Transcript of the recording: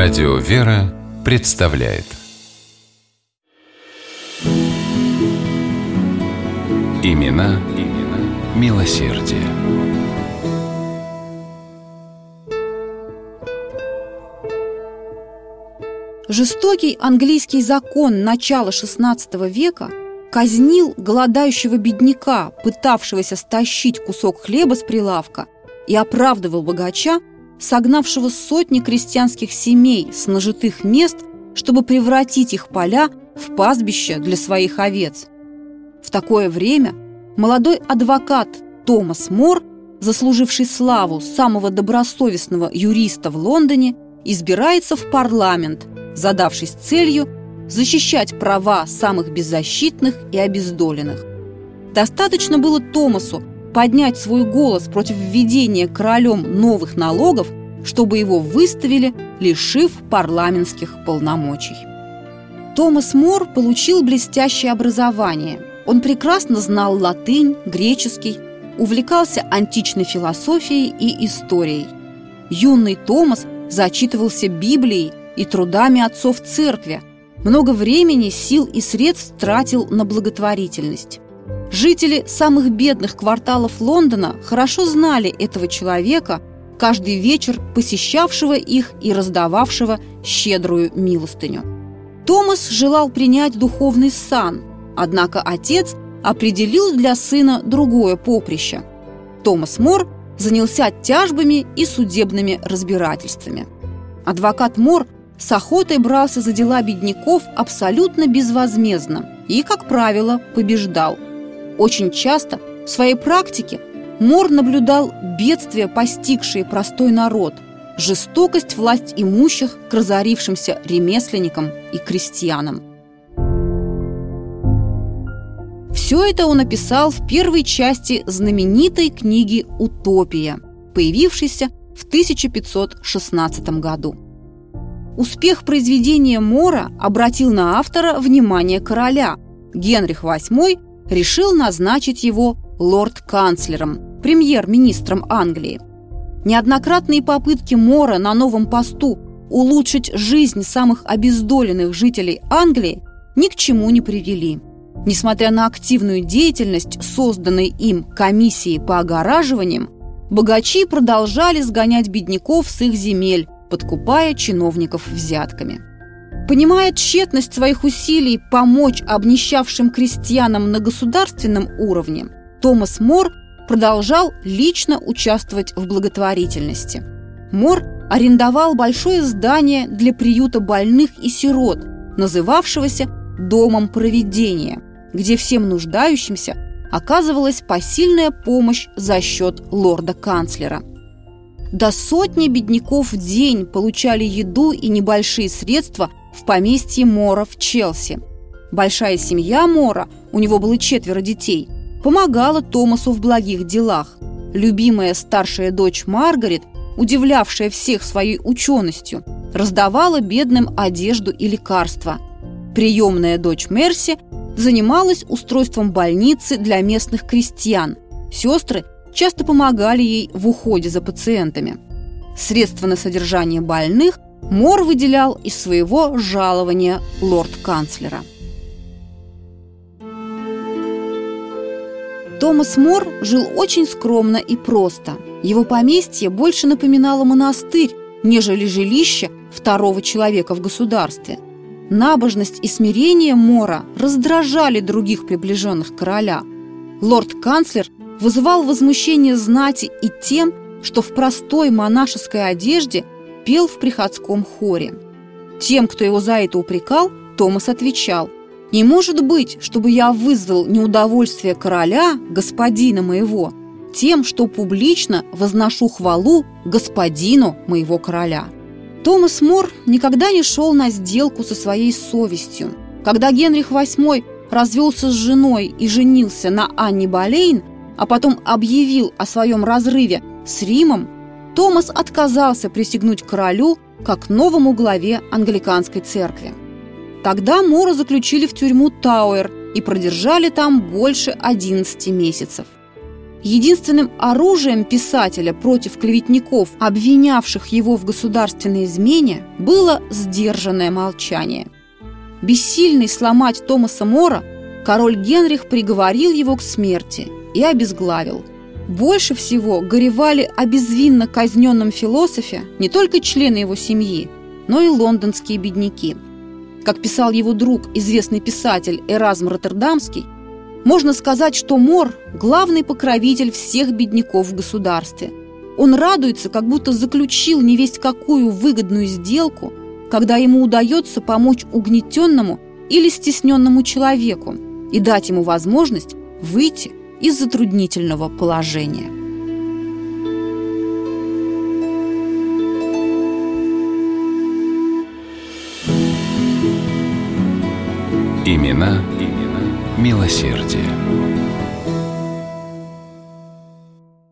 Радио «Вера» представляет Имена, имена милосердие. Жестокий английский закон начала XVI века казнил голодающего бедняка, пытавшегося стащить кусок хлеба с прилавка, и оправдывал богача, согнавшего сотни крестьянских семей с нажитых мест, чтобы превратить их поля в пастбище для своих овец. В такое время молодой адвокат Томас Мор, заслуживший славу самого добросовестного юриста в Лондоне, избирается в парламент, задавшись целью защищать права самых беззащитных и обездоленных. Достаточно было Томасу поднять свой голос против введения королем новых налогов, чтобы его выставили, лишив парламентских полномочий. Томас Мор получил блестящее образование. Он прекрасно знал латынь, греческий, увлекался античной философией и историей. Юный Томас зачитывался Библией и трудами отцов церкви, много времени, сил и средств тратил на благотворительность. Жители самых бедных кварталов Лондона хорошо знали этого человека, каждый вечер посещавшего их и раздававшего щедрую милостыню. Томас желал принять духовный сан, однако отец определил для сына другое поприще. Томас Мор занялся тяжбами и судебными разбирательствами. Адвокат Мор с охотой брался за дела бедняков абсолютно безвозмездно и, как правило, побеждал – очень часто в своей практике Мор наблюдал бедствия, постигшие простой народ, жестокость власть имущих к разорившимся ремесленникам и крестьянам. Все это он описал в первой части знаменитой книги «Утопия», появившейся в 1516 году. Успех произведения Мора обратил на автора внимание короля. Генрих VIII решил назначить его лорд-канцлером, премьер-министром Англии. Неоднократные попытки Мора на новом посту улучшить жизнь самых обездоленных жителей Англии ни к чему не привели. Несмотря на активную деятельность, созданной им комиссии по огораживаниям, богачи продолжали сгонять бедняков с их земель, подкупая чиновников взятками. Понимая тщетность своих усилий помочь обнищавшим крестьянам на государственном уровне, Томас Мор продолжал лично участвовать в благотворительности. Мор арендовал большое здание для приюта больных и сирот, называвшегося «Домом проведения», где всем нуждающимся оказывалась посильная помощь за счет лорда-канцлера. До сотни бедняков в день получали еду и небольшие средства в поместье Мора в Челси. Большая семья Мора, у него было четверо детей, помогала Томасу в благих делах. Любимая старшая дочь Маргарет, удивлявшая всех своей ученостью, раздавала бедным одежду и лекарства. Приемная дочь Мерси занималась устройством больницы для местных крестьян. Сестры часто помогали ей в уходе за пациентами. Средства на содержание больных Мор выделял из своего жалования лорд-канцлера. Томас Мор жил очень скромно и просто. Его поместье больше напоминало монастырь, нежели жилище второго человека в государстве. Набожность и смирение Мора раздражали других приближенных короля. Лорд-канцлер вызывал возмущение знати и тем, что в простой монашеской одежде – пел в приходском хоре. Тем, кто его за это упрекал, Томас отвечал, «Не может быть, чтобы я вызвал неудовольствие короля, господина моего, тем, что публично возношу хвалу господину моего короля». Томас Мор никогда не шел на сделку со своей совестью. Когда Генрих VIII развелся с женой и женился на Анне Болейн, а потом объявил о своем разрыве с Римом, Томас отказался присягнуть королю как новому главе англиканской церкви. Тогда Мора заключили в тюрьму Тауэр и продержали там больше 11 месяцев. Единственным оружием писателя против клеветников, обвинявших его в государственной измене, было сдержанное молчание. Бессильный сломать Томаса Мора, король Генрих приговорил его к смерти и обезглавил. Больше всего горевали о безвинно казненном философе не только члены его семьи, но и лондонские бедняки. Как писал его друг, известный писатель Эразм Роттердамский, можно сказать, что Мор – главный покровитель всех бедняков в государстве. Он радуется, как будто заключил невесть какую выгодную сделку, когда ему удается помочь угнетенному или стесненному человеку и дать ему возможность выйти из затруднительного положения. Имена, имена милосердие.